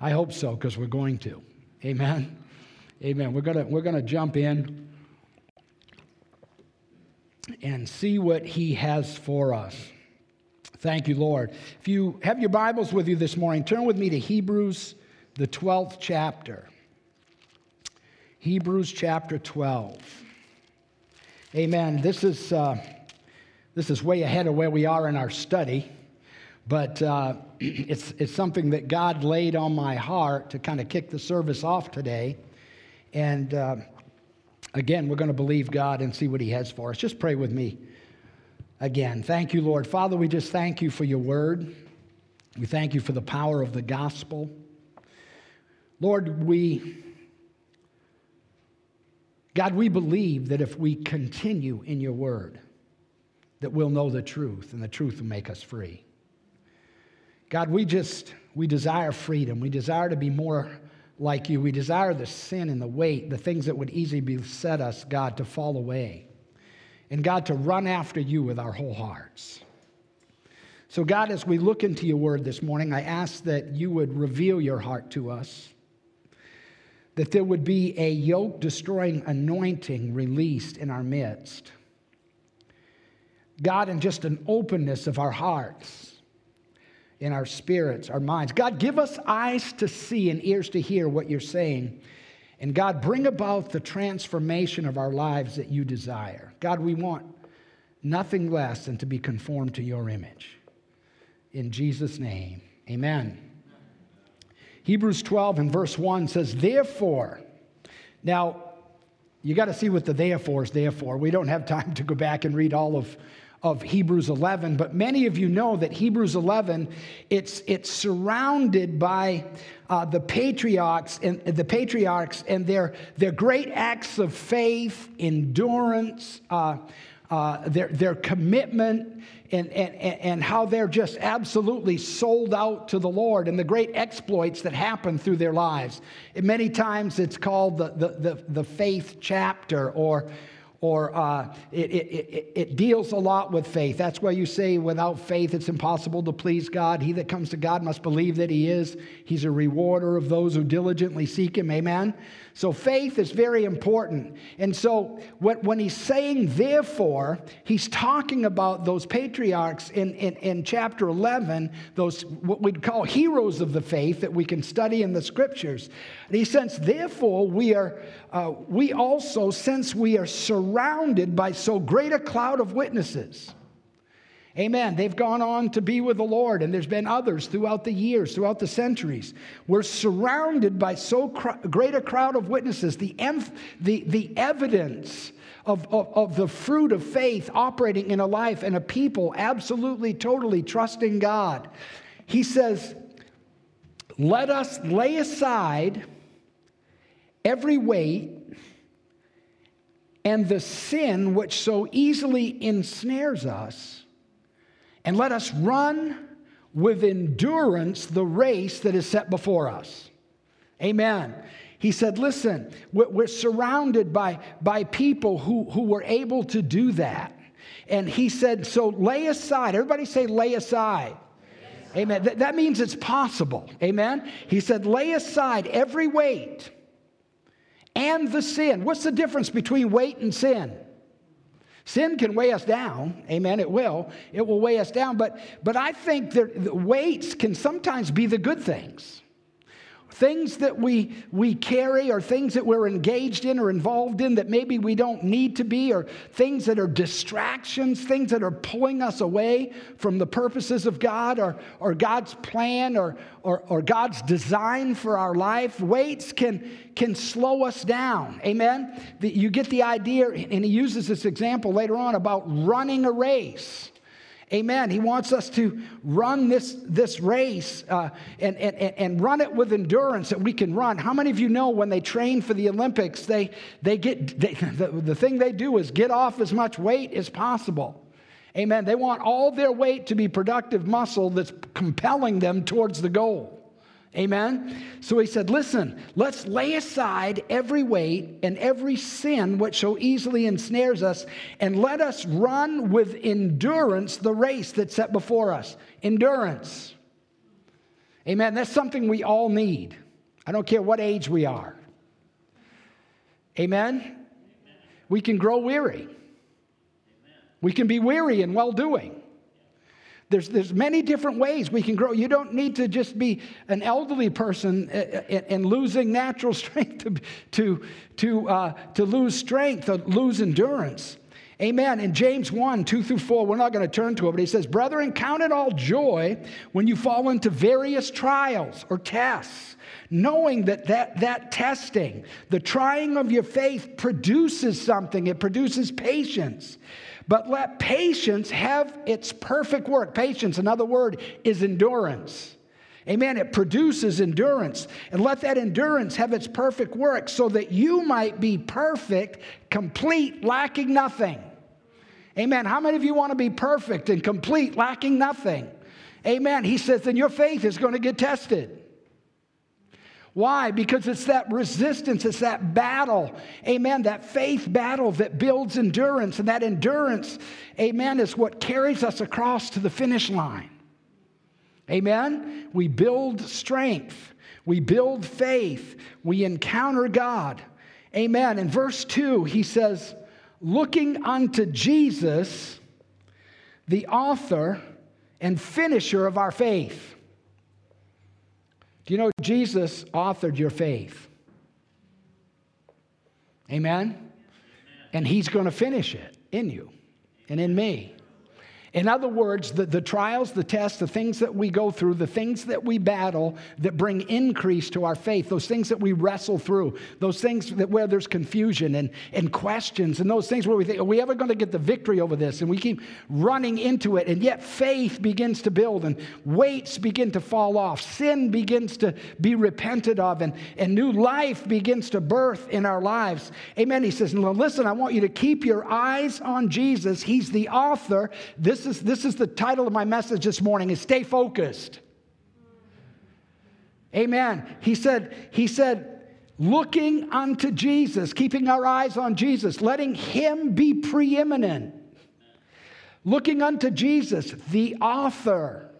I hope so, because we're going to. Amen. Amen. We're gonna we're gonna jump in and see what he has for us. Thank you, Lord. If you have your Bibles with you this morning, turn with me to Hebrews, the 12th chapter. Hebrews chapter 12. Amen. This is, uh, this is way ahead of where we are in our study, but uh, it's, it's something that God laid on my heart to kind of kick the service off today. And uh, again, we're going to believe God and see what He has for us. Just pray with me again. Thank you, Lord. Father, we just thank you for your word. We thank you for the power of the gospel. Lord, we, God, we believe that if we continue in your word, that we'll know the truth and the truth will make us free. God, we just, we desire freedom. We desire to be more like you. We desire the sin and the weight, the things that would easily beset us, God, to fall away and God, to run after you with our whole hearts. So, God, as we look into your word this morning, I ask that you would reveal your heart to us, that there would be a yoke destroying anointing released in our midst. God, in just an openness of our hearts, in our spirits, our minds. God, give us eyes to see and ears to hear what you're saying and God, bring about the transformation of our lives that you desire. God, we want nothing less than to be conformed to your image. In Jesus' name, amen. Hebrews 12 and verse 1 says, Therefore, now you got to see what the therefore is there for. We don't have time to go back and read all of of Hebrews 11, but many of you know that Hebrews 11, it's, it's surrounded by uh, the patriarchs and the patriarchs and their, their great acts of faith, endurance, uh, uh, their, their commitment, and, and, and how they're just absolutely sold out to the Lord and the great exploits that happen through their lives. And many times it's called the, the, the, the faith chapter or or uh, it, it, it, it, deals a lot with faith. That's why you say, without faith, it's impossible to please God. He that comes to God must believe that He is. He's a rewarder of those who diligently seek Him. Amen? So faith is very important. And so when he's saying therefore, he's talking about those patriarchs in, in, in chapter 11, those what we'd call heroes of the faith that we can study in the scriptures. And he says, therefore, we are uh, we also, since we are surrounded by so great a cloud of witnesses, Amen. They've gone on to be with the Lord, and there's been others throughout the years, throughout the centuries. We're surrounded by so cr- great a crowd of witnesses. The, the, the evidence of, of, of the fruit of faith operating in a life and a people absolutely, totally trusting God. He says, Let us lay aside every weight and the sin which so easily ensnares us and let us run with endurance the race that is set before us. Amen. He said, Listen, we're surrounded by, by people who, who were able to do that. And he said, So lay aside. Everybody say, lay aside. Amen. That, that means it's possible. Amen. He said, lay aside every weight and the sin. What's the difference between weight and sin? Sin can weigh us down. Amen. It will. It will weigh us down. But, but I think that weights can sometimes be the good things things that we, we carry or things that we're engaged in or involved in that maybe we don't need to be, or things that are distractions, things that are pulling us away from the purposes of God or, or God's plan or, or, or God's design for our life. Weights can, can slow us down. Amen? You get the idea, and he uses this example later on about running a race. Amen. He wants us to run this, this race uh, and, and, and run it with endurance that we can run. How many of you know when they train for the Olympics, they, they get, they, the, the thing they do is get off as much weight as possible. Amen. They want all their weight to be productive muscle that's compelling them towards the goal. Amen? So he said, Listen, let's lay aside every weight and every sin which so easily ensnares us, and let us run with endurance the race that's set before us. Endurance. Amen. That's something we all need. I don't care what age we are. Amen. We can grow weary. We can be weary in well doing. There's, there's many different ways we can grow. You don't need to just be an elderly person eh, eh, eh, and losing natural strength to, to, to, uh, to lose strength, to lose endurance. Amen. In James 1, 2 through 4, we're not going to turn to it, but he says, Brethren, count it all joy when you fall into various trials or tests, knowing that, that that testing, the trying of your faith, produces something. It produces patience. But let patience have its perfect work. Patience, another word, is endurance. Amen. It produces endurance. And let that endurance have its perfect work so that you might be perfect, complete, lacking nothing. Amen. How many of you want to be perfect and complete, lacking nothing? Amen. He says, then your faith is going to get tested. Why? Because it's that resistance, it's that battle, amen, that faith battle that builds endurance. And that endurance, amen, is what carries us across to the finish line. Amen? We build strength, we build faith, we encounter God. Amen. In verse 2, he says, looking unto Jesus, the author and finisher of our faith. Do you know Jesus authored your faith? Amen? And he's going to finish it in you and in me. In other words, the, the trials, the tests, the things that we go through, the things that we battle that bring increase to our faith, those things that we wrestle through, those things that where there's confusion and, and questions, and those things where we think, are we ever going to get the victory over this? And we keep running into it, and yet faith begins to build, and weights begin to fall off, sin begins to be repented of, and, and new life begins to birth in our lives. Amen. He says, Listen, I want you to keep your eyes on Jesus. He's the author. This this is, this is the title of my message this morning is stay focused. Amen. He said, he said, looking unto Jesus, keeping our eyes on Jesus, letting him be preeminent. Looking unto Jesus, the author.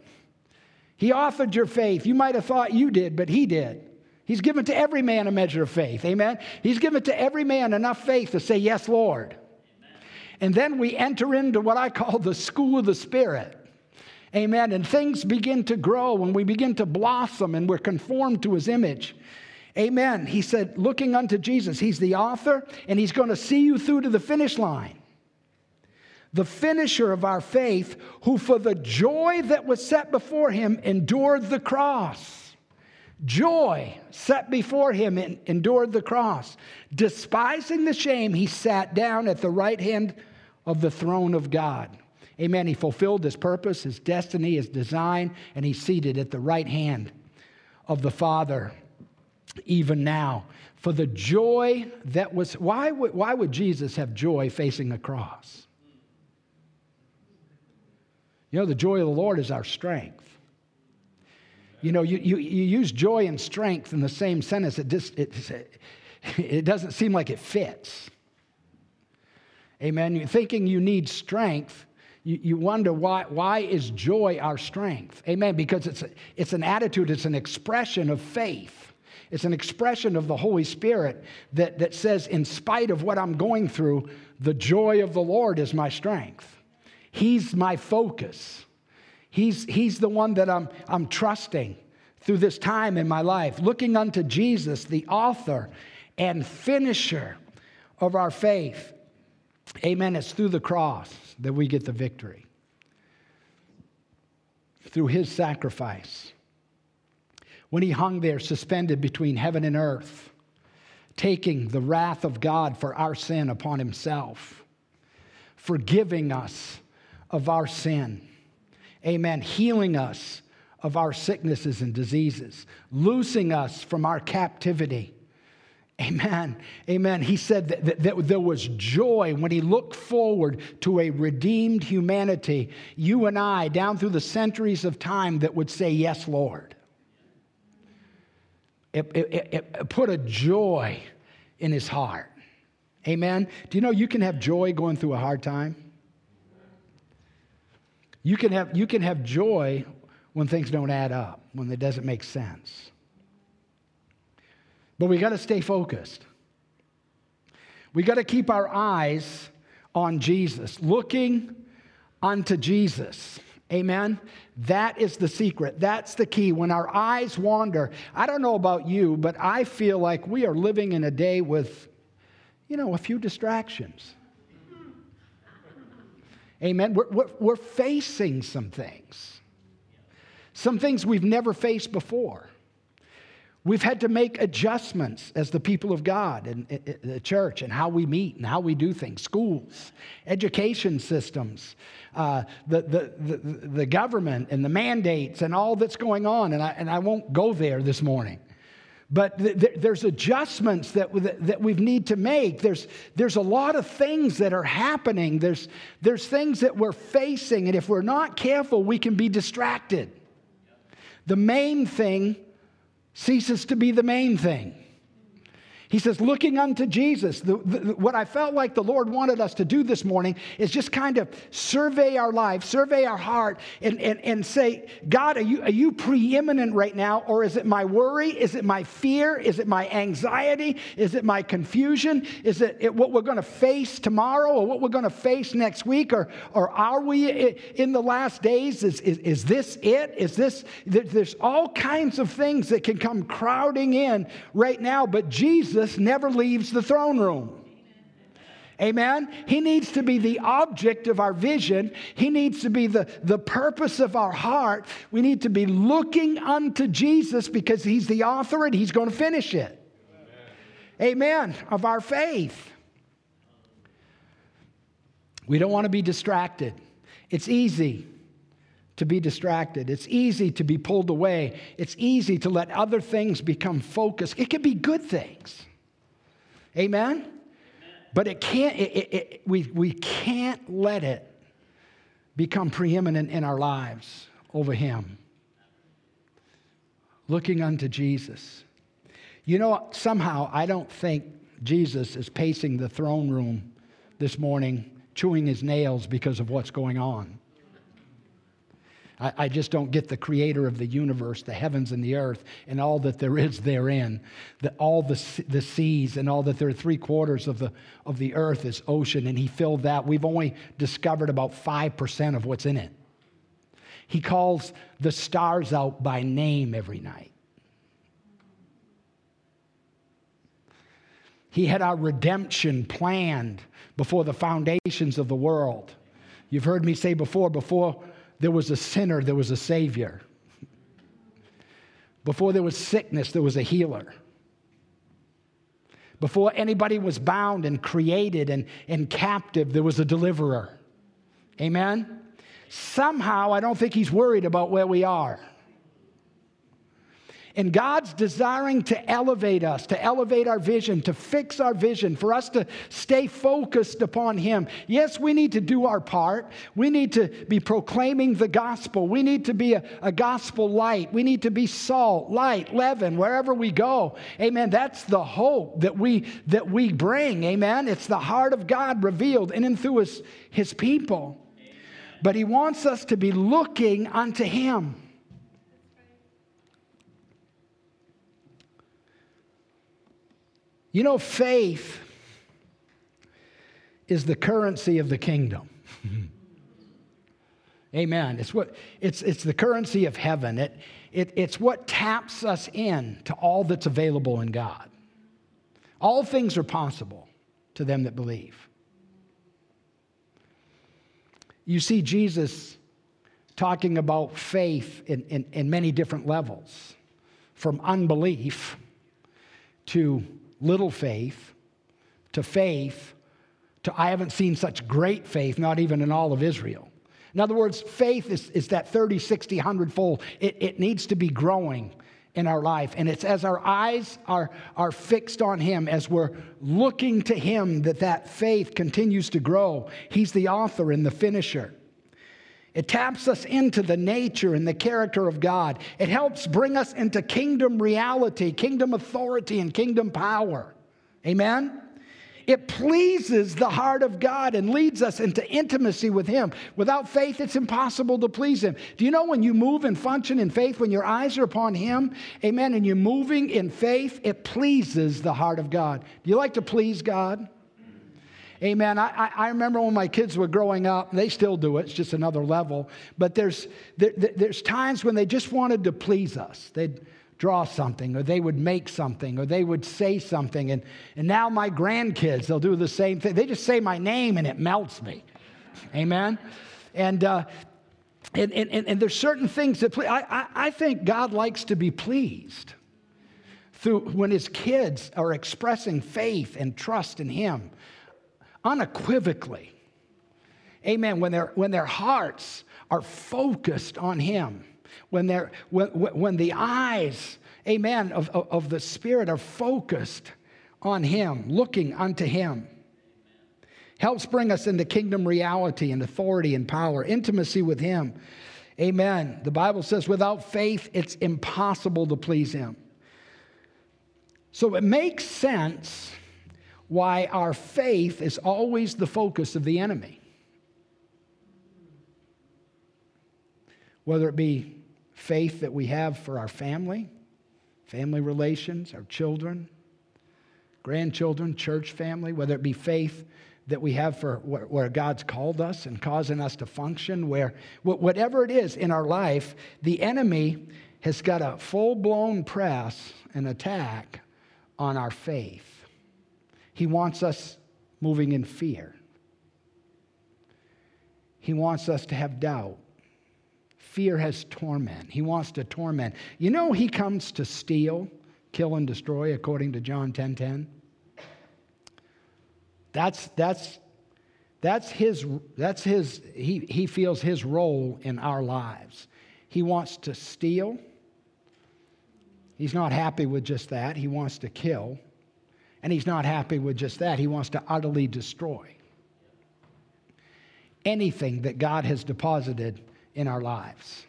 He authored your faith. You might have thought you did, but he did. He's given to every man a measure of faith. Amen. He's given to every man enough faith to say, Yes, Lord. And then we enter into what I call the school of the Spirit. Amen. And things begin to grow and we begin to blossom and we're conformed to his image. Amen. He said, looking unto Jesus, he's the author and he's going to see you through to the finish line. The finisher of our faith, who for the joy that was set before him endured the cross. Joy set before him and endured the cross. Despising the shame, he sat down at the right hand of the throne of God. Amen. He fulfilled his purpose, his destiny, his design, and he's seated at the right hand of the Father even now. For the joy that was, why would, why would Jesus have joy facing a cross? You know, the joy of the Lord is our strength. You know, you, you, you use joy and strength in the same sentence. It, just, it, it doesn't seem like it fits. Amen. You're thinking you need strength. You, wonder why, why is joy our strength? Amen. Because it's, it's an attitude, it's an expression of faith. It's an expression of the Holy Spirit that, that says, in spite of what I'm going through, the joy of the Lord is my strength. He's my focus. He's, he's the one that I'm, I'm trusting through this time in my life, looking unto Jesus, the author and finisher of our faith. Amen. It's through the cross that we get the victory. Through his sacrifice. When he hung there, suspended between heaven and earth, taking the wrath of God for our sin upon himself, forgiving us of our sin. Amen. Healing us of our sicknesses and diseases, loosing us from our captivity Amen. Amen. He said that, that, that, there was joy when he looked forward to a redeemed humanity, you and I, down through the centuries of time, that would say, Yes, Lord. It, it, it put a joy in his heart. Amen. Do you know you can have joy going through a hard time? You can have, you can have joy when things don't add up, when it doesn't make sense. But we got to stay focused. We got to keep our eyes on Jesus, looking unto Jesus. Amen. That is the secret. That's the key. When our eyes wander, I don't know about you, but I feel like we are living in a day with, you know, a few distractions. Amen. We're, we're, we're facing some things, some things we've never faced before. We've had to make adjustments as the people of God and the church and how we meet and how we do things, schools, education systems, uh, the, the, the, the, government and the mandates and all that's going on. And I, and I won't go there this morning. But th- th- there's adjustments that, that we need to make. There's, there's a lot of things that are happening. There's, there's things that we're facing. And if we're not careful, we can be distracted. The main thing ceases to be the main thing. He says, looking unto Jesus. The, the, what I felt like the Lord wanted us to do this morning is just kind of survey our life, survey our heart, and, and, and say, God, are you, are you preeminent right now? Or is it my worry? Is it my fear? Is it my anxiety? Is it my confusion? Is it, it what we're going to face tomorrow or what we're going to face next week? Or, or are we in the last days? Is, is, is this it? Is this, there's all kinds of things that can come crowding in right now, but Jesus Jesus never leaves the throne room. Amen. He needs to be the object of our vision. He needs to be the, the purpose of our heart. We need to be looking unto Jesus because He's the author and He's going to finish it. Amen. Amen. Of our faith. We don't want to be distracted. It's easy to be distracted. It's easy to be pulled away. It's easy to let other things become focus. It can be good things. Amen? Amen. But it can't, it, it, it, we, we can't let it become preeminent in our lives over Him. Looking unto Jesus. You know, somehow I don't think Jesus is pacing the throne room this morning, chewing his nails because of what's going on. I, I, just don't get the creator of the universe, the heavens and the earth, and all that there is therein. The, all the, the seas and all that there are three quarters of the, of the earth is ocean, and he filled that. We've only discovered about 5% of what's in it. He calls the stars out by name every night. He had our redemption planned before the foundations of the world. You've heard me say before, before there was a sinner, there was a Savior. Before there was sickness, there was a healer. Before anybody was bound and created and, and captive, there was a deliverer. Amen? Somehow, I don't think he's worried about where we are. And God's desiring to elevate us, to elevate our vision, to fix our vision, for us to stay focused upon Him. Yes, we need to do our part. We need to be proclaiming the gospel. We need to be a, a gospel light. We need to be salt, light, leaven, wherever we go. Amen. That's the hope that we that we bring. Amen. It's the heart of God revealed in and through His, his people. But He wants us to be looking unto Him. You know, faith is the currency of the kingdom. Amen. It's, what, it's, it's the currency of heaven. It, it, it's what taps us in to all that's available in God. All things are possible to them that believe. You see Jesus talking about faith in, in, in many different levels, from unbelief to little faith to faith to I haven't seen such great faith, not even in all of Israel. In other words, faith is, is that 30, 60, 100 fold. It, it needs to be growing in our life. And it's as our eyes are, are fixed on Him, as we're looking to Him, that that faith continues to grow. He's the author and the finisher. It taps us into the nature and the character of God. It helps bring us into kingdom reality, kingdom authority, and kingdom power. Amen? It pleases the heart of God and leads us into intimacy with Him. Without faith, it's impossible to please Him. Do you know when you move and function in faith, when your eyes are upon Him, amen, and you're moving in faith, it pleases the heart of God. Do you like to please God? Amen. I, I remember when my kids were growing up, they still do it, it's just another level. But there's, there, there's times when they just wanted to please us. They'd draw something, or they would make something, or they would say something. And, and now my grandkids, they'll do the same thing. They just say my name and it melts me. Amen. And, uh, and, and, and, there's certain things that I, I, I think God likes to be pleased through when his kids are expressing faith and trust in him unequivocally. Amen. When, their when their hearts are focused on Him, when, they're, when, when the eyes, amen, of, of, of the Spirit are focused on Him, looking unto Him. Helps bring us into kingdom reality and authority and power, intimacy with Him. Amen. The Bible says, without faith, it's impossible to please Him. So it makes sense why our faith is always the focus of the enemy. Whether it be faith that we have for our family, family relations, our children, grandchildren, church family, whether it be faith that we have for where, God's called us and causing us to function, where whatever it is in our life, the enemy has got a full blown press and attack on our faith. He wants us moving in fear. He wants us to have doubt. Fear has torment. He wants to torment. You know, he comes to steal, kill, and destroy, according to John 10 10. That's, that's, that's his, that's his he, he feels his role in our lives. He wants to steal. He's not happy with just that. He wants to kill. And he's not happy with just that, he wants to utterly destroy anything that God has deposited in our lives.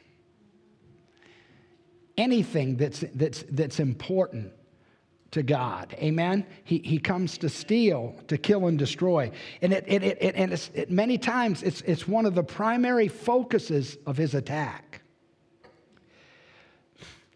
Anything that's, that's, that's important to God. Amen? He, he comes to steal, to kill, and destroy. And, it, it, it, and it's, it, many times it's, it's one of the primary focuses of his attack.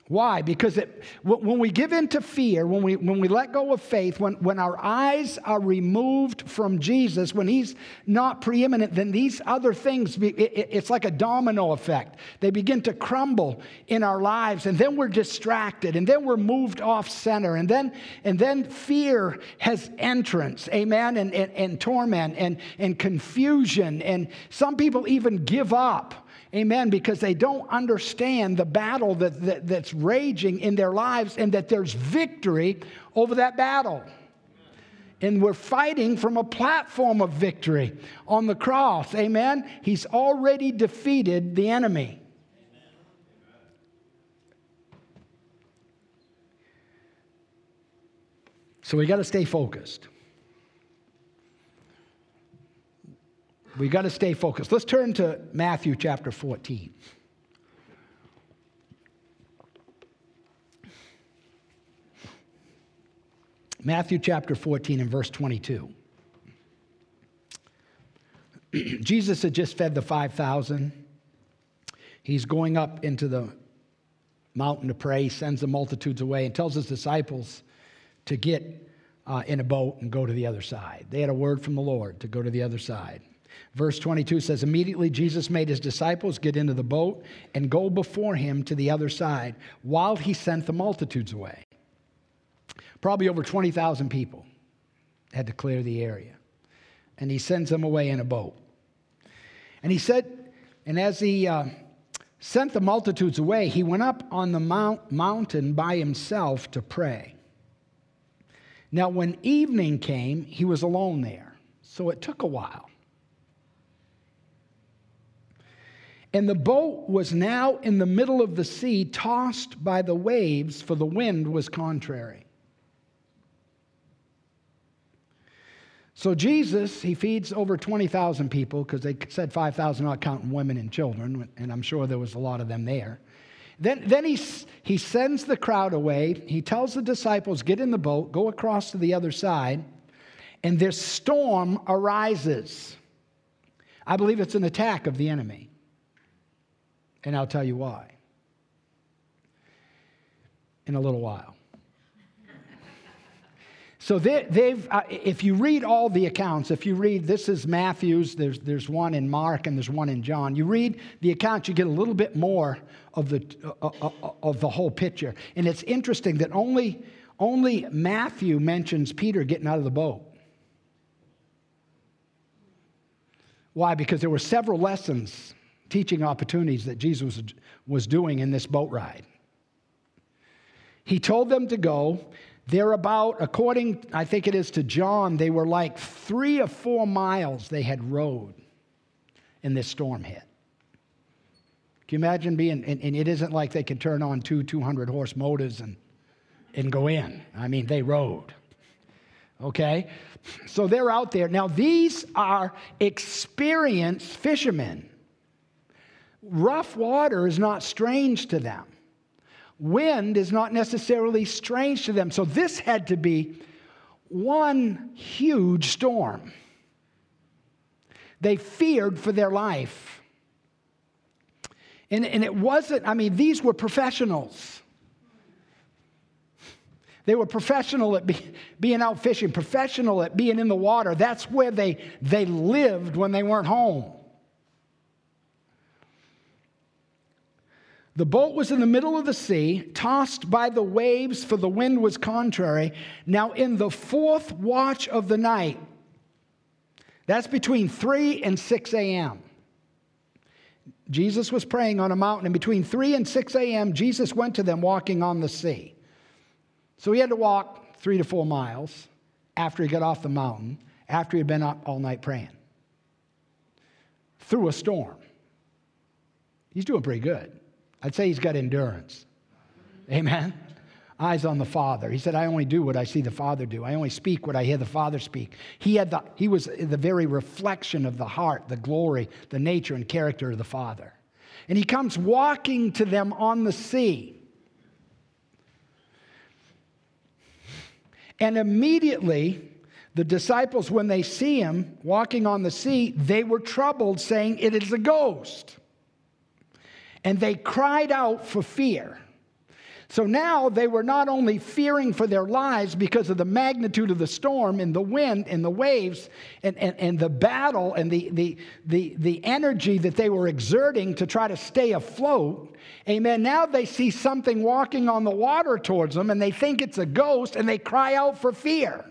Why? Because it, when we give in to fear, when we, when we let go of faith, when, when our eyes are removed from Jesus, when He's not preeminent, then these other things, be, it, it's like a domino effect. They begin to crumble in our lives, and then we're distracted, and then we're moved off center, and then, and then fear has entrance, amen, and, and, and torment and, and confusion. And some people even give up Amen. Because they don't understand the battle that, that, that's raging in their lives and that there's victory over that battle. And we're fighting from a platform of victory on the cross. Amen. He's already defeated the enemy. So we got to stay focused. We got to stay focused. Let's turn to Matthew chapter 14. Matthew chapter 14 and verse 22. Jesus had just fed the 5,000. He's going up into the mountain to pray, sends the multitudes away, and tells his disciples to get uh, in a boat and go to the other side. They had a word from the Lord to go to the other side. Verse 22 says, Immediately Jesus made his disciples get into the boat and go before him to the other side while he sent the multitudes away. Probably over 20,000 people had to clear the area. And he sends them away in a boat. And he said, and as he uh, sent the multitudes away, he went up on the mount, mountain by himself to pray. Now, when evening came, he was alone there. So it took a while. And the boat was now in the middle of the sea, tossed by the waves, for the wind was contrary. So Jesus, he feeds over 20,000 people because they said 5,000, not counting women and children, and I'm sure there was a lot of them there. Then, then he, he sends the crowd away. He tells the disciples, get in the boat, go across to the other side. and this storm arises. I believe it's an attack of the enemy. And I'll tell you why in a little while. So they, have uh, if you read all the accounts, if you read, this is Matthew's, there's, there's one in Mark and there's one in John. You read the accounts, you get a little bit more of the, uh, uh, uh, of the whole picture. And it's interesting that only, only Matthew mentions Peter getting out of the boat. Why? Because there were several lessons, teaching opportunities that Jesus was, doing in this boat ride. He told them to go. They're about, according, I think it is to John, they were like three or four miles they had rowed in this storm hit. Can you imagine being, and, and it isn't like they could turn on two 200 horse motors and, and go in. I mean, they rowed. Okay? So they're out there. Now, these are experienced fishermen. Rough water is not strange to them wind is not necessarily strange to them. So this had to be one huge storm. They feared for their life. And, and it wasn't, I mean, these were professionals. They were professional at be, being out fishing, professional at being in the water. That's where they, they lived when they weren't home. The boat was in the middle of the sea, tossed by the waves, for the wind was contrary. Now, in the fourth watch of the night, that's between 3 and 6 a.m. Jesus was praying on a mountain, and between 3 and 6 a.m., Jesus went to them walking on the sea. So he had to walk three to four miles after he got off the mountain, after he had been up all night praying through a storm. He's doing pretty good. I'd say he's got endurance. Amen. Eyes on the Father. He said, I only do what I see the Father do. I only speak what I hear the Father speak. He, had the, he was the very reflection of the heart, the glory, the nature, and character of the Father. And he comes walking to them on the sea. And immediately, the disciples, when they see him walking on the sea, they were troubled, saying, It is a ghost and they cried out for fear. So now they were not only fearing for their lives because of the magnitude of the storm and the wind and the waves and, and, and the battle and the, the, the, the energy that they were exerting to try to stay afloat. Amen. Now they see something walking on the water towards them and they think it's a ghost and they cry out for fear.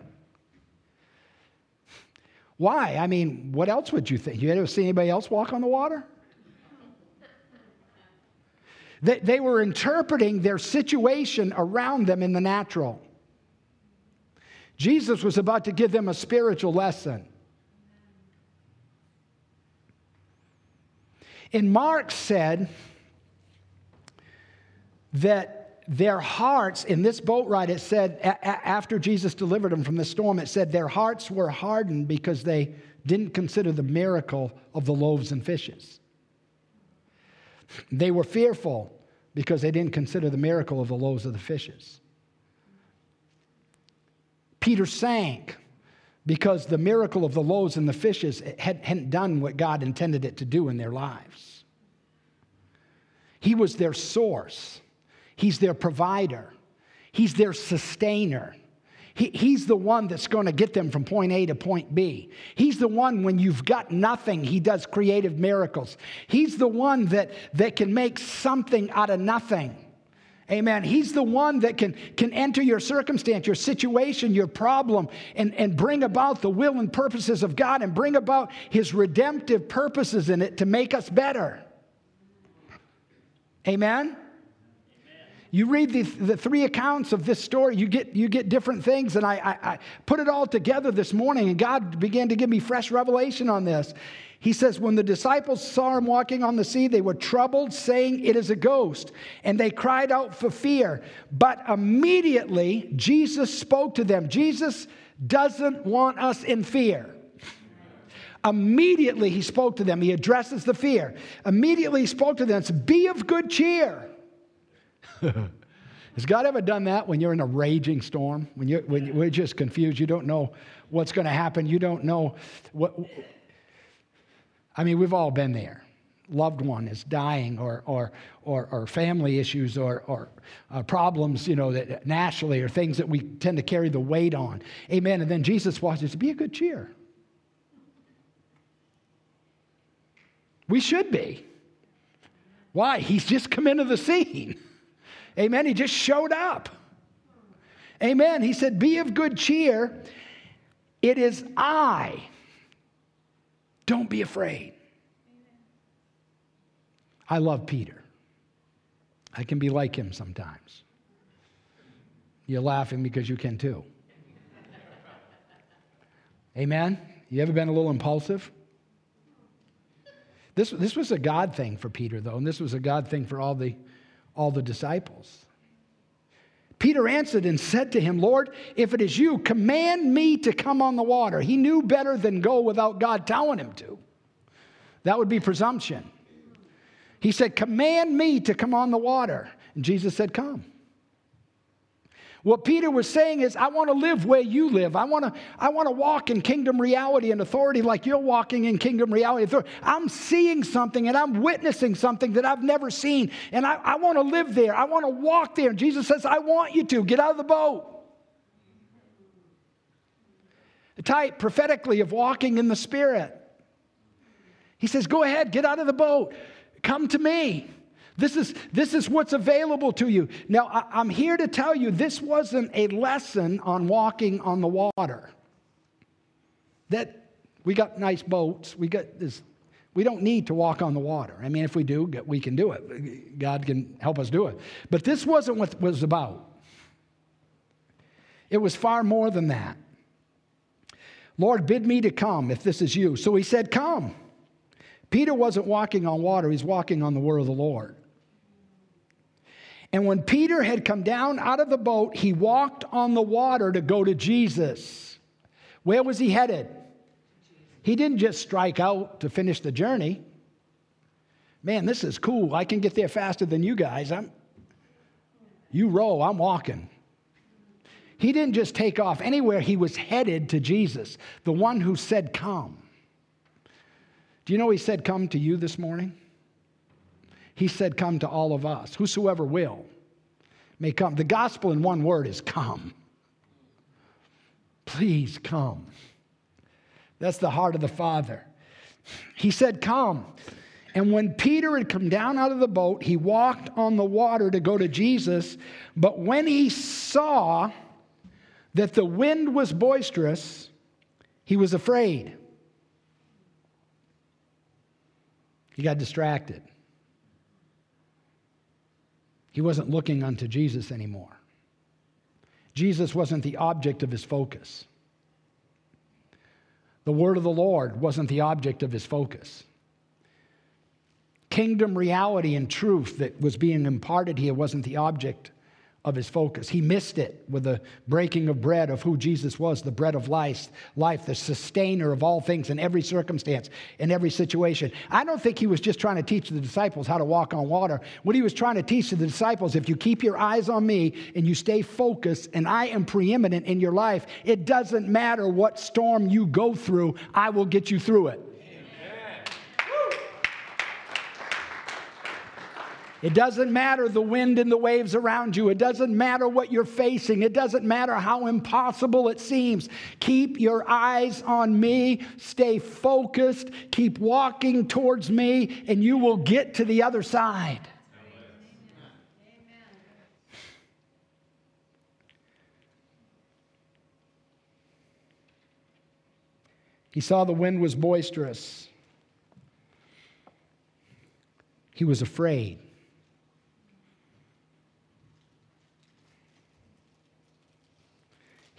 Why? I mean, what else would you think? You ever see anybody else walk on the water? They, they were interpreting their situation around them in the natural. Jesus was about to give them a spiritual lesson. And Mark said that their hearts, in this boat ride, it said, a- after Jesus delivered them from the storm, it said their hearts were hardened because they didn't consider the miracle of the loaves and fishes. They were fearful because they didn't consider the miracle of the loaves of the fishes. Peter sank because the miracle of the loaves and the fishes hadn't done what God intended it to do in their lives. He was their source, He's their provider, He's their sustainer. He, he's the one that's going to get them from point A to point B. He's the one when you've got nothing, he does creative miracles. He's the one that, that can make something out of nothing. Amen. He's the one that can, can enter your circumstance, your situation, your problem, and, and bring about the will and purposes of God and bring about his redemptive purposes in it to make us better. Amen. You read the, the three accounts of this story, you get, you get different things. And I, I, I put it all together this morning, and God began to give me fresh revelation on this. He says, When the disciples saw him walking on the sea, they were troubled, saying, It is a ghost. And they cried out for fear. But immediately, Jesus spoke to them. Jesus doesn't want us in fear. Immediately, he spoke to them. He addresses the fear. Immediately, he spoke to them. It's, Be of good cheer. Has God ever done that when you're in a raging storm? When you're, when you're just confused, you don't know what's going to happen, you don't know what. I mean, we've all been there. Loved one is dying, or, or, or, or family issues, or, or uh, problems, you know, that nationally, or things that we tend to carry the weight on. Amen. And then Jesus watches, be a good cheer. We should be. Why? He's just come into the scene. Amen. He just showed up. Amen. He said, Be of good cheer. It is I. Don't be afraid. I love Peter. I can be like him sometimes. You're laughing because you can too. Amen? You ever been a little impulsive? This, this was a God thing for Peter, though, and this was a God thing for all the, all the disciples. Peter answered and said to him, Lord, if it is you, command me to come on the water. He knew better than go without God telling him to. That would be presumption. He said, Command me to come on the water. And Jesus said, Come. What Peter was saying is, I want to live where you live. I want to, I want to walk in kingdom reality and authority like you're walking in kingdom reality. I'm seeing something and I'm witnessing something that I've never seen. And I, I want to live there. I want to walk there. And Jesus says, I want you to. Get out of the boat. The type prophetically of walking in the Spirit. He says, Go ahead, get out of the boat. Come to me. This is, this is what's available to you. Now, I, am here to tell you this wasn't a lesson on walking on the water. That we got nice boats, we got this, we don't need to walk on the water. I mean, if we do, we can do it. God can help us do it. But this wasn't what was about. It was far more than that. Lord, bid me to come if this is you. So he said, Come. Peter wasn't walking on water, he's walking on the word of the Lord. And when Peter had come down out of the boat, he walked on the water to go to Jesus. Where was he headed? He didn't just strike out to finish the journey. Man, this is cool. I can get there faster than you guys. I'm, you row, I'm walking. He didn't just take off anywhere, he was headed to Jesus, the one who said, Come. Do you know he said, Come to you this morning? He said, Come to all of us. Whosoever will may come. The gospel in one word is come. Please come. That's the heart of the Father. He said, Come. And when Peter had come down out of the boat, he walked on the water to go to Jesus. But when he saw that the wind was boisterous, he was afraid. He got distracted. He wasn't looking unto Jesus anymore. Jesus wasn't the object of his focus. The word of the Lord wasn't the object of his focus. Kingdom reality and truth that was being imparted here wasn't the object of his focus. He missed it with the breaking of bread of who Jesus was, the bread of life, life, the sustainer of all things in every circumstance, in every situation. I don't think he was just trying to teach the disciples how to walk on water. What he was trying to teach the disciples, if you keep your eyes on me and you stay focused and I am preeminent in your life, it doesn't matter what storm you go through, I will get you through it. It doesn't matter the wind and the waves around you. It doesn't matter what you're facing. It doesn't matter how impossible it seems. Keep your eyes on me. Stay focused. Keep walking towards me, and you will get to the other side. He saw the wind was boisterous. He was afraid.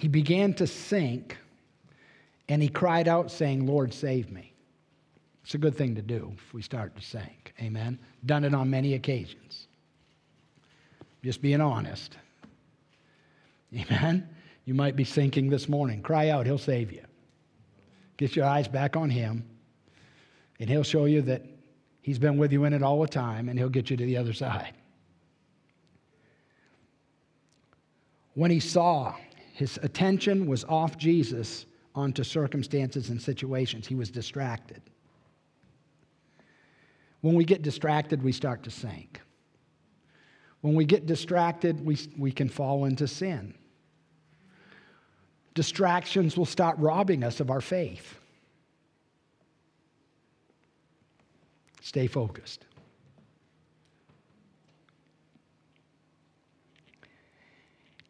He began to sink and he cried out, saying, Lord, save me. It's a good thing to do if we start to sink. Amen. Done it on many occasions. Just being honest. Amen. You might be sinking this morning. Cry out, he'll save you. Get your eyes back on him, and he'll show you that he's been with you in it all the time, and he'll get you to the other side. When he saw his attention was off Jesus onto circumstances and situations, he was distracted. When we get distracted, we start to sink. When we get distracted, we, we can fall into sin. Distractions will start robbing us of our faith. Stay focused.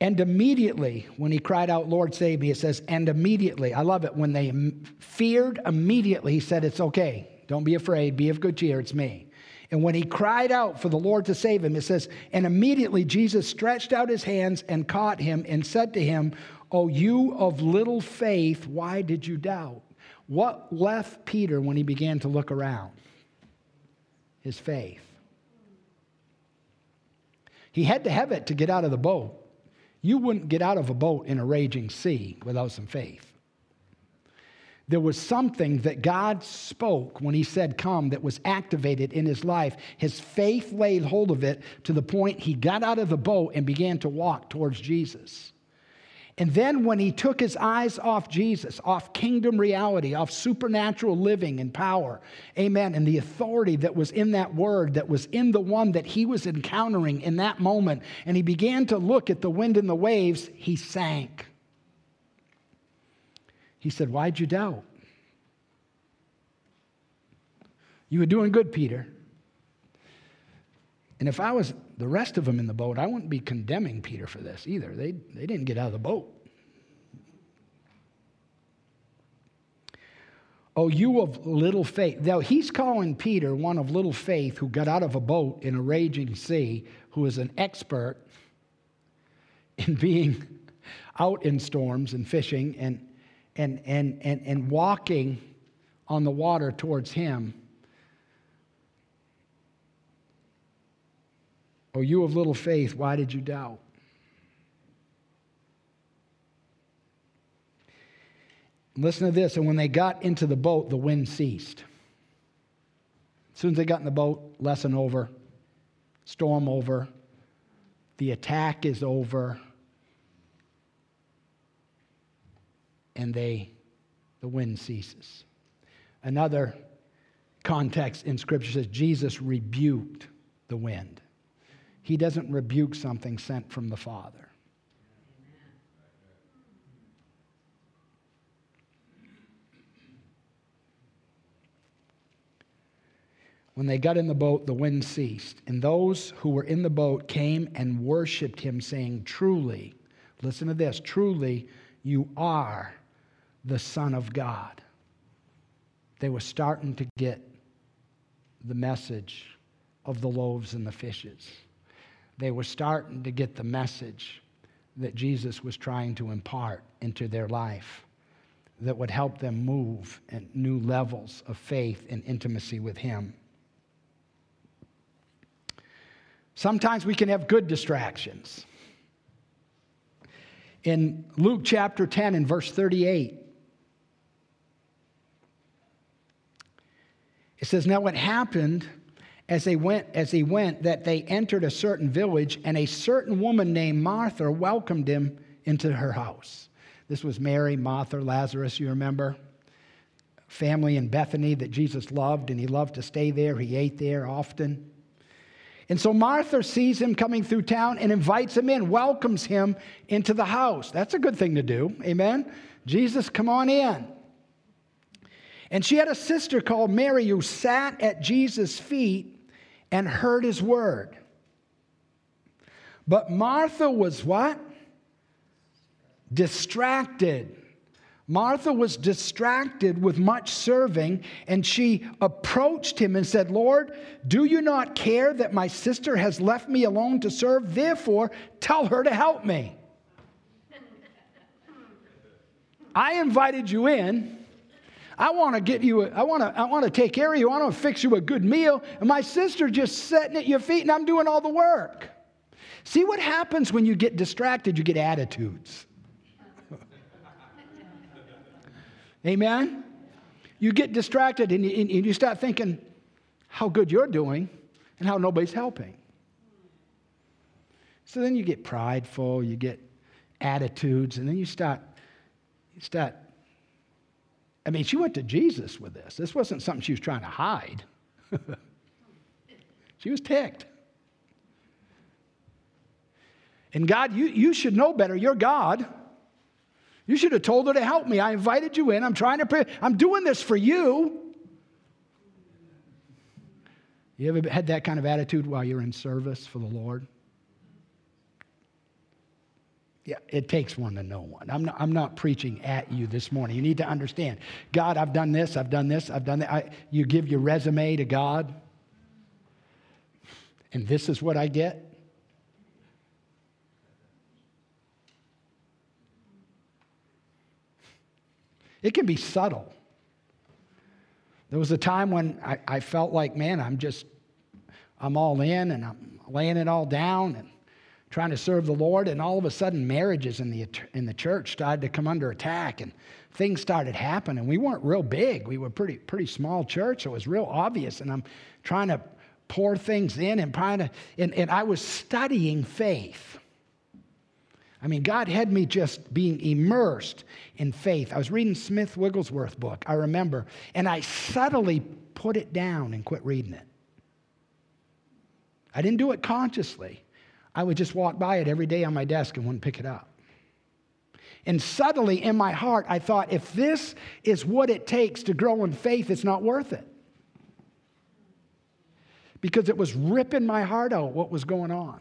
And immediately, when he cried out, Lord, save me, it says, and immediately. I love it. When they feared, immediately, he said, It's okay. Don't be afraid. Be of good cheer. It's me. And when he cried out for the Lord to save him, it says, And immediately Jesus stretched out his hands and caught him and said to him, Oh, you of little faith, why did you doubt? What left Peter when he began to look around? His faith. He had to have it to get out of the boat. You wouldn't get out of a boat in a raging sea without some faith. There was something that God spoke when He said, Come, that was activated in his life. His faith laid hold of it to the point he got out of the boat and began to walk towards Jesus. And then when he took his eyes off Jesus, off kingdom reality, off supernatural living and power, amen, and the authority that was in that word, that was in the one that he was encountering in that moment, and he began to look at the wind and the waves, he sank. He said, Why'd you doubt? You were doing good, Peter. And if I was the rest of them in the boat, I wouldn't be condemning Peter for this either. They, they didn't get out of the boat. Oh, you of little faith. Now, he's calling Peter one of little faith who got out of a boat in a raging sea, who is an expert in being out in storms and fishing and, and, and, and, and walking on the water towards him. Oh, you of little faith, why did you doubt? Listen to this. And when they got into the boat, the wind ceased. As soon as they got in the boat, lesson over, storm over, the attack is over, and they, the wind ceases. Another context in Scripture says Jesus rebuked the wind. He doesn't rebuke something sent from the Father. When they got in the boat, the wind ceased, and those who were in the boat came and worshiped him, saying, Truly, listen to this, truly, you are the Son of God. They were starting to get the message of the loaves and the fishes they were starting to get the message that Jesus was trying to impart into their life that would help them move at new levels of faith and intimacy with Him. Sometimes we can have good distractions. In Luke chapter 10 and verse 38, it says, Now what happened as they went as he went that they entered a certain village and a certain woman named Martha welcomed him into her house. This was Mary, Martha, Lazarus, you remember? Family in Bethany that Jesus loved and he loved to stay there. He ate there often. And so Martha sees him coming through town and invites him in, welcomes him into the house. That's a good thing to do. Amen. Jesus, come on in. And she had a sister called Mary who sat at Jesus' feet and heard his word. But Martha was what? Distracted. Martha was distracted with much serving, and she approached him and said, Lord, do you not care that my sister has left me alone to serve? Therefore, tell her to help me. I invited you in I want to get you, a, I want to, I want to take care of you. I want to fix you a good meal. And my sister just sitting at your feet and I'm doing all the work. See what happens when you get distracted? You get attitudes. Amen? You get distracted and you, and you start thinking how good you're doing and how nobody's helping. So then you get prideful, you get attitudes, and then you start, you start. I mean, she went to Jesus with this. This wasn't something she was trying to hide. she was ticked. And God, you, you should know better. You're God. You should have told her to help me. I invited you in. I'm trying to pray. I'm doing this for you. You ever had that kind of attitude while you're in service for the Lord? Yeah, it takes one to know one. I'm not, I'm not preaching at you this morning. You need to understand God, I've done this, I've done this, I've done that. I, you give your resume to God, and this is what I get. It can be subtle. There was a time when I, I felt like, man, I'm just, I'm all in and I'm laying it all down and trying to serve the Lord. And all of a sudden, marriages in the, in the church started to come under attack and things started happening. We weren't real big. We were pretty, pretty small church. So it was real obvious. And I'm trying to pour things in and trying to, and, and I was studying faith. I mean, God had me just being immersed in faith. I was reading Smith Wigglesworth book, I remember, and I subtly put it down and quit reading it. I didn't do it consciously. I would just walk by it every day on my desk and wouldn't pick it up. And suddenly in my heart, I thought, if this is what it takes to grow in faith, it's not worth it. Because it was ripping my heart out what was going on.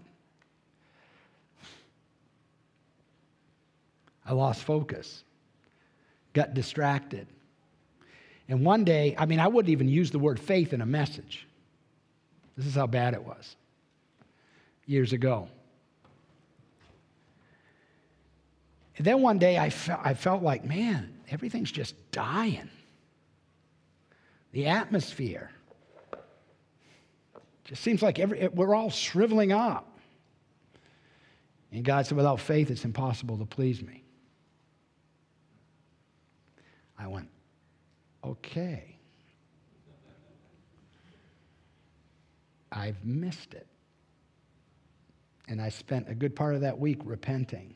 I lost focus, got distracted. And one day, I mean, I wouldn't even use the word faith in a message. This is how bad it was years ago. And then one day I, fe- I felt like, man, everything's just dying. The atmosphere just seems like every, we're all shriveling up. And God said, without faith, it's impossible to please me. I went, okay. I've missed it. And I spent a good part of that week repenting.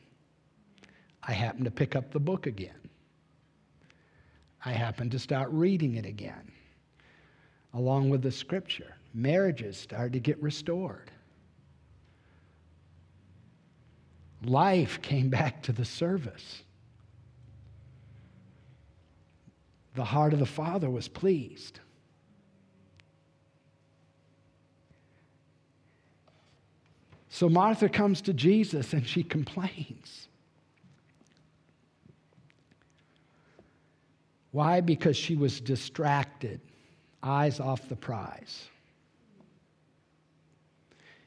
I happened to pick up the book again. I happened to start reading it again, along with the scripture. Marriages started to get restored. Life came back to the service. the heart of the Father was pleased. So Martha comes to Jesus and she complains. Why? Because she was distracted, eyes off the prize.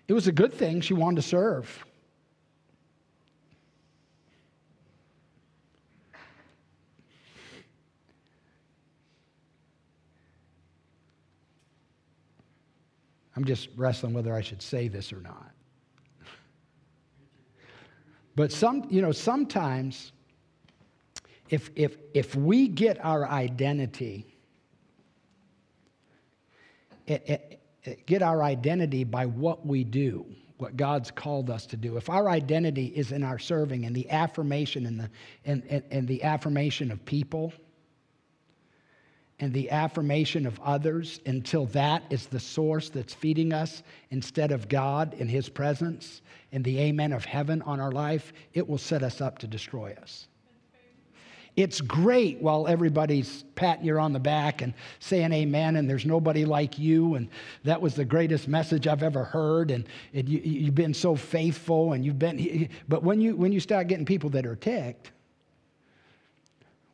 It was a good thing she wanted to serve. I'm just wrestling whether I should say this or not. But some, you know, sometimes if, if, if we get our identity, it, it, it get our identity by what we do, what God's called us to do. If our identity is in our serving and the affirmation and the, and, and, and the affirmation of people, and the affirmation of others until that is the source that's feeding us instead of God in His presence and the amen of heaven on our life, it will set us up to destroy us. It's great while everybody's patting you on the back and saying amen, and there's nobody like you, and that was the greatest message I've ever heard, and, and you, have been so faithful, and you've been. But when you when you start getting people that are ticked,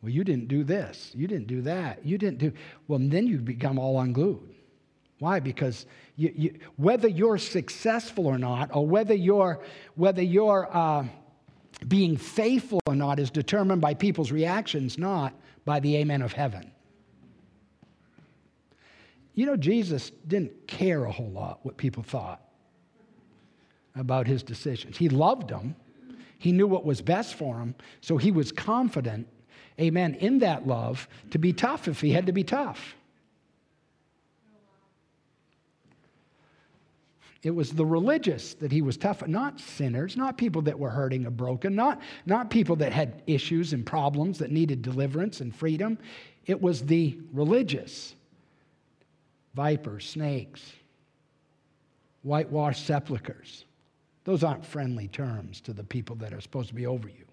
well, you didn't do this. You didn't do that. You didn't do. Well, then you become all unglued. Why? Because you, you, whether you're successful or not, or whether you're, whether you're uh, being faithful or not, is determined by people's reactions, not by the amen of heaven. You know, Jesus didn't care a whole lot what people thought about his decisions. He loved them, he knew what was best for them, so he was confident amen, in that love to be tough if he had to be tough. It was the religious that he was tough, not sinners, not people that were hurting or broken, not, not people that had issues and problems that needed deliverance and freedom. It was the religious vipers, snakes, whitewashed sepulchres. Those aren't friendly terms to the people that are supposed to be over you.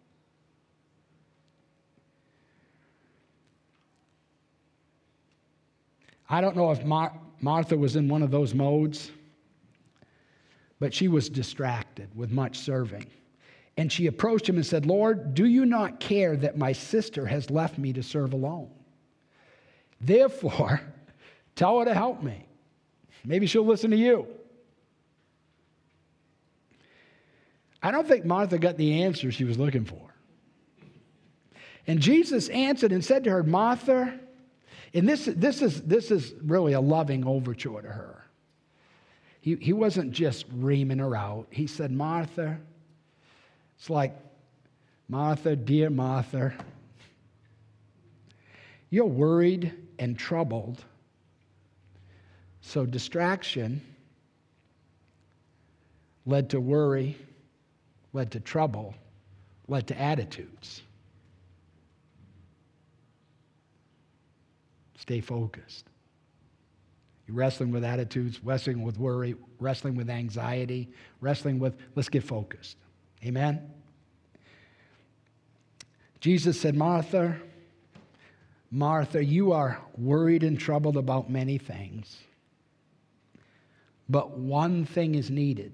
I don't know if Mar- Martha was in one of those modes, but she was distracted with much serving. And she approached him and said, Lord, do you not care that my sister has left me to serve alone? Therefore, tell her to help me. Maybe she'll listen to you. I don't think Martha got the answer she was looking for. And Jesus answered and said to her, Martha, and this, this, is, this is really a loving overture to her. He, he wasn't just reaming her out. He said, Martha, it's like, Martha, dear Martha, you're worried and troubled. So distraction led to worry led to trouble, led to attitudes. Stay focused. You're wrestling with attitudes, wrestling with worry, wrestling with anxiety, wrestling with, let's get focused. Amen? Jesus said, Martha, Martha, you are worried and troubled about many things, but one thing is needed.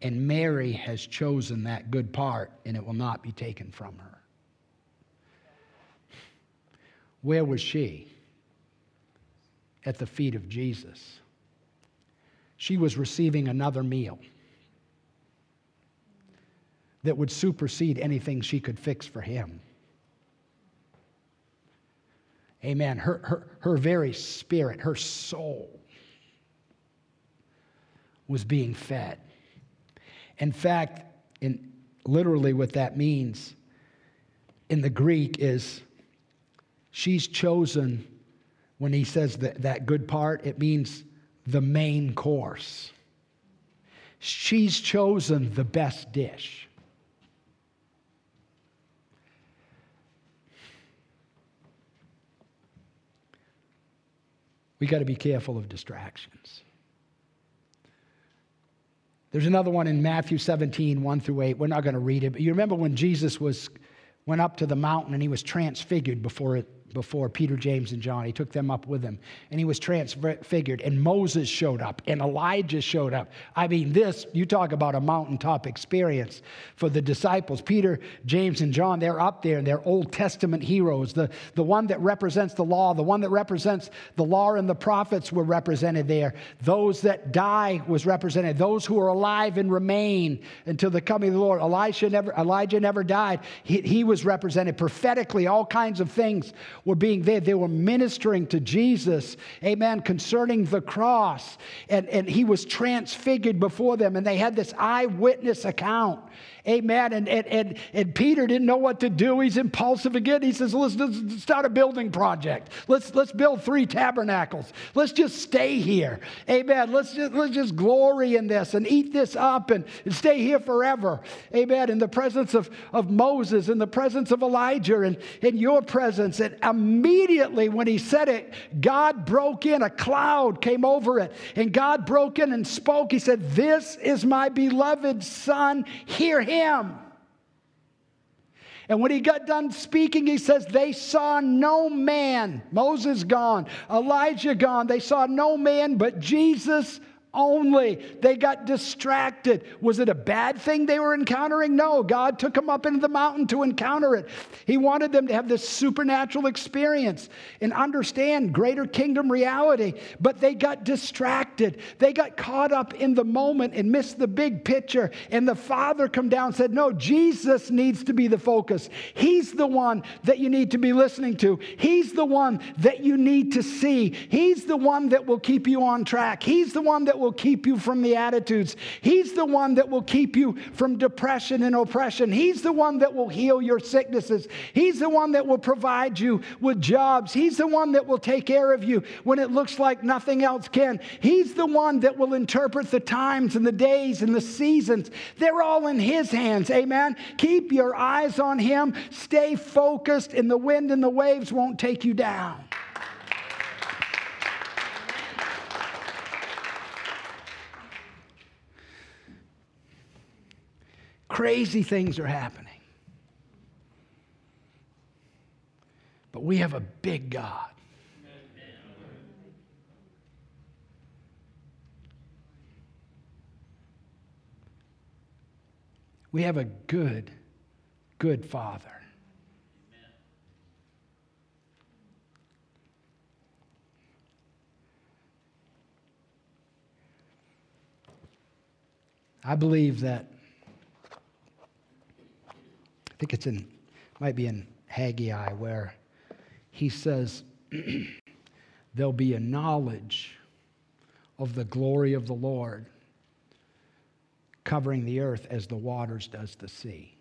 And Mary has chosen that good part, and it will not be taken from her. Where was she? At the feet of Jesus. She was receiving another meal that would supersede anything she could fix for him. Amen. Her, her, her very spirit, her soul was being fed. In fact, in literally what that means in the Greek is she's chosen when he says that, that good part, it means the main course. She's chosen the best dish. We got to be careful of distractions. There's another one in Matthew 17, 1 through 8. We're not going to read it, but you remember when Jesus was, went up to the mountain and he was transfigured before it, before Peter, James, and John. He took them up with him, and he was transfigured. And Moses showed up, and Elijah showed up. I mean, this, you talk about a mountaintop experience for the disciples. Peter, James, and John, they're up there, and they're Old Testament heroes. The, the one that represents the law, the one that represents the law and the prophets were represented there. Those that die was represented. Those who are alive and remain until the coming of the Lord. Elijah never, Elijah never died. He, he was represented prophetically, all kinds of things were being there. They were ministering to Jesus, amen, concerning the cross. And, and he was transfigured before them, and they had this eyewitness account. Amen. And, and, and, and Peter didn't know what to do. He's impulsive again. He says, let's, let's start a building project. Let's, let's build three tabernacles. Let's just stay here. Amen. Let's just, let's just glory in this and eat this up and, and stay here forever. Amen. In the presence of, of Moses, in the presence of Elijah, and in your presence. And immediately when he said it, God broke in. A cloud came over it. And God broke in and spoke. He said, This is my beloved Son. Hear him. And when he got done speaking, he says, They saw no man. Moses gone, Elijah gone. They saw no man but Jesus only. They got distracted. Was it a bad thing they were encountering? No. God took them up into the mountain to encounter it. He wanted them to have this supernatural experience and understand greater kingdom reality. But they got distracted. They got caught up in the moment and missed the big picture. And the Father come down and said, No, Jesus needs to be the focus. He's the one that you need to be listening to. He's the one that you need to see. He's the one that will keep you on track. He's the one that will keep you from the attitudes. He's the one that will keep you from depression and oppression. He's the one that will heal your sicknesses. He's the one that will provide you with jobs. He's the one that will take care of you when it looks like nothing else can. He's the one that will interpret the times and the days and the seasons. They're all in His hands. Amen. Keep your eyes on Him. Stay focused, and the wind and the waves won't take you down. Crazy things are happening. But we have a big God. We have a good, good Father. I believe that I think it's in, might be in Haggai, where he says, There'll be a knowledge of the glory of the Lord covering the earth as the waters does the sea.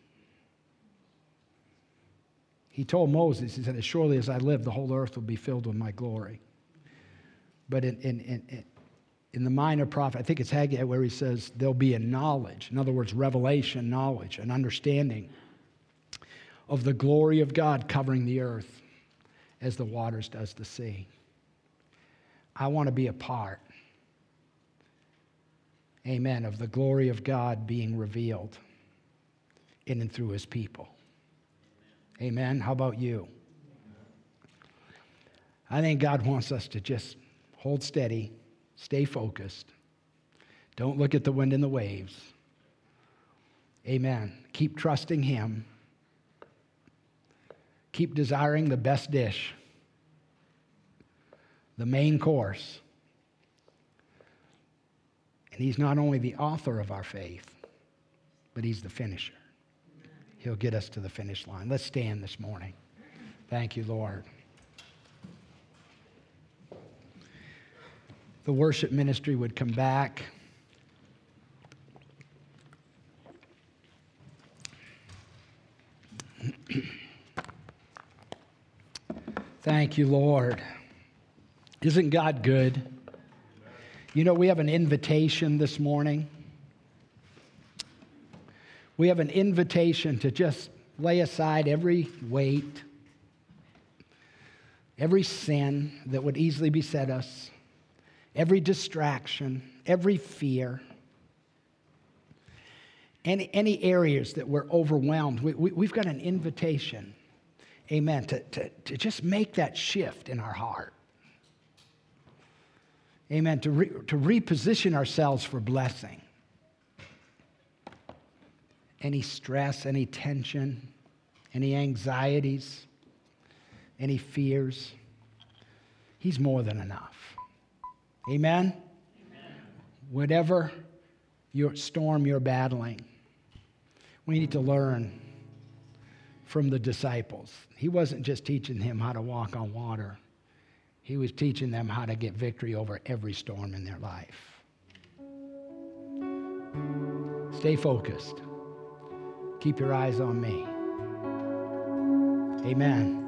He told Moses, he said, As surely as I live, the whole earth will be filled with my glory. But in, in, in, in the minor prophet, I think it's Haggai, where he says, There'll be a knowledge. In other words, revelation, knowledge, an understanding of the glory of God covering the earth as the waters does the sea. I want to be a part, amen, of the glory of God being revealed in and through his people. Amen. How about you? I think God wants us to just hold steady, stay focused. Don't look at the wind and the waves. Amen. Keep trusting him keep desiring the best dish, the main course. And He's not only the author of our faith, but He's the finisher. He'll get us to the finish line. Let's stand this morning. Thank you, Lord. The worship ministry would come back. Thank you, Lord. Isn't God good? You know, we have an invitation this morning. We have an invitation to just lay aside every weight, every sin that would easily beset us, every distraction, every fear, any, any areas that we're overwhelmed. We, we, we've got an invitation amen, to, to, to just make that shift in our heart. Amen, to, re, to reposition ourselves for blessing. Any stress, any tension, any anxieties, any fears, He's more than enough. Amen? Amen. Whatever your storm you're battling, we need to learn from the disciples. He wasn't just teaching him how to walk on water, he was teaching them how to get victory over every storm in their life. Stay focused. Keep your eyes on me. Amen.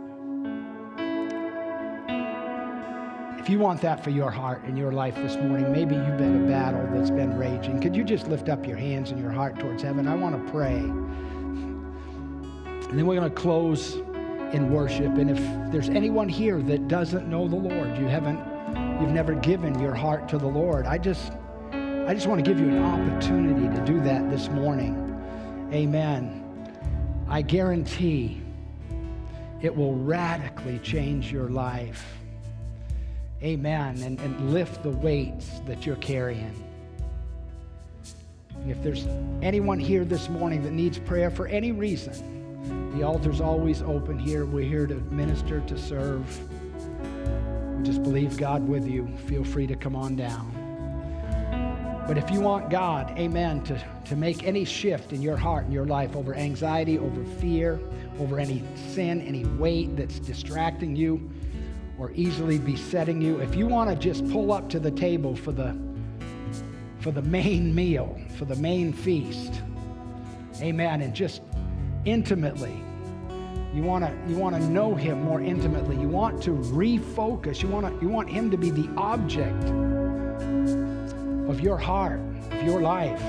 If you want that for your heart and your life this morning, maybe you've been a battle that's been raging. Could you just lift up your hands and your heart towards heaven? I want to pray. And then we're going to close in worship. And if there's anyone here that doesn't know the Lord, you haven't, you've never given your heart to the Lord, I just, I just want to give you an opportunity to do that this morning. Amen. I guarantee it will radically change your life. Amen. And, and lift the weights that you're carrying. And if there's anyone here this morning that needs prayer for any reason, the altar's always open here. We're here to minister, to serve. We just believe God with you. Feel free to come on down. But if you want God, amen, to, to make any shift in your heart and your life over anxiety, over fear, over any sin, any weight that's distracting you or easily besetting you, if you want to just pull up to the table for the for the main meal, for the main feast. Amen. And just intimately, you want to you want to know him more intimately. You want to refocus. You want to you want him to be the object of your heart, of your life.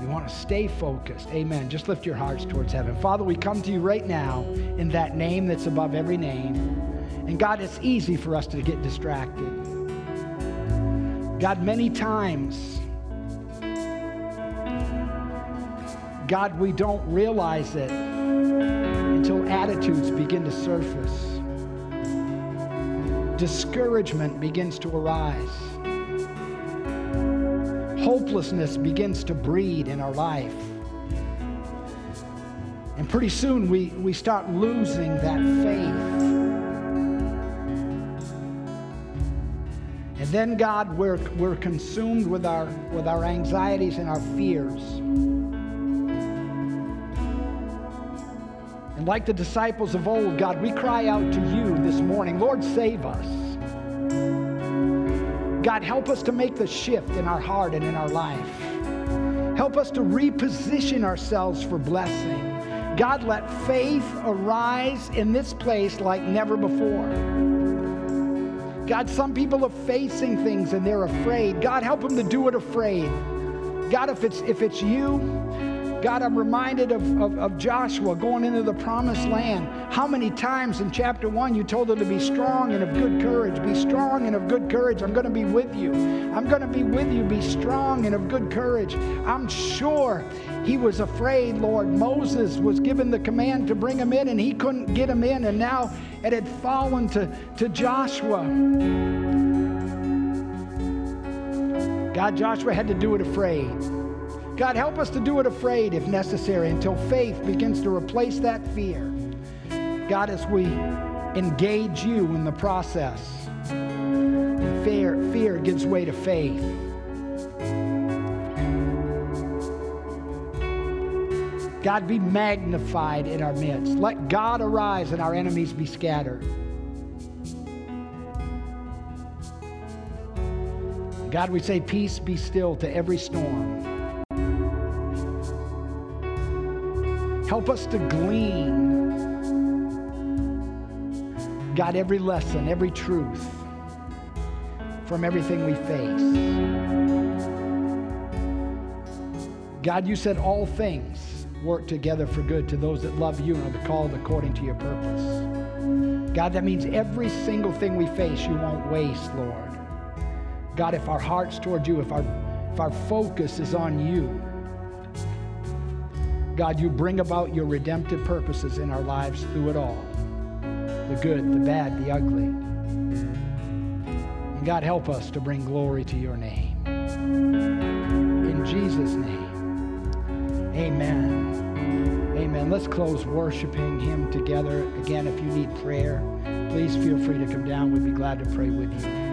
You want to stay focused. Amen. Just lift your hearts towards heaven. Father, we come to you right now in that name that's above every name. And God, it's easy for us to get distracted. God, many times, God, we don't realize it until attitudes begin to surface. Discouragement begins to arise hopelessness begins to breed in our life. And pretty soon we, we start losing that faith. And then, God, we're, we're consumed with our, with our anxieties and our fears. Like the disciples of old, God, we cry out to you this morning Lord, save us. God, help us to make the shift in our heart and in our life. Help us to reposition ourselves for blessing. God, let faith arise in this place like never before. God, some people are facing things and they're afraid. God, help them to do it afraid. God, if it's if it's you, God, I'm reminded of, of, of, Joshua going into the promised land. How many times in chapter one you told him to be strong and of good courage? Be strong and of good courage. I'm going to be with you. I'm going to be with you. Be strong and of good courage. I'm sure he was afraid, Lord. Moses was given the command to bring him in, and he couldn't get him in, and now it had fallen to, to Joshua. God, Joshua had to do it afraid. God, help us to do it afraid if necessary until faith begins to replace that fear. God, as we engage you in the process, fear, fear gives way to faith. God, be magnified in our midst. Let God arise and our enemies be scattered. God, we say, Peace be still to every storm. Help us to glean, God, every lesson, every truth from everything we face. God, you said all things work together for good to those that love you and are called according to your purpose. God, that means every single thing we face, you won't waste, Lord. God, if our heart's toward you, if our, if our focus is on you, God, you bring about your redemptive purposes in our lives through it all the good, the bad, the ugly. And God, help us to bring glory to your name. In Jesus' name, amen. Amen. Let's close worshiping Him together. Again, if you need prayer, please feel free to come down. We'd be glad to pray with you.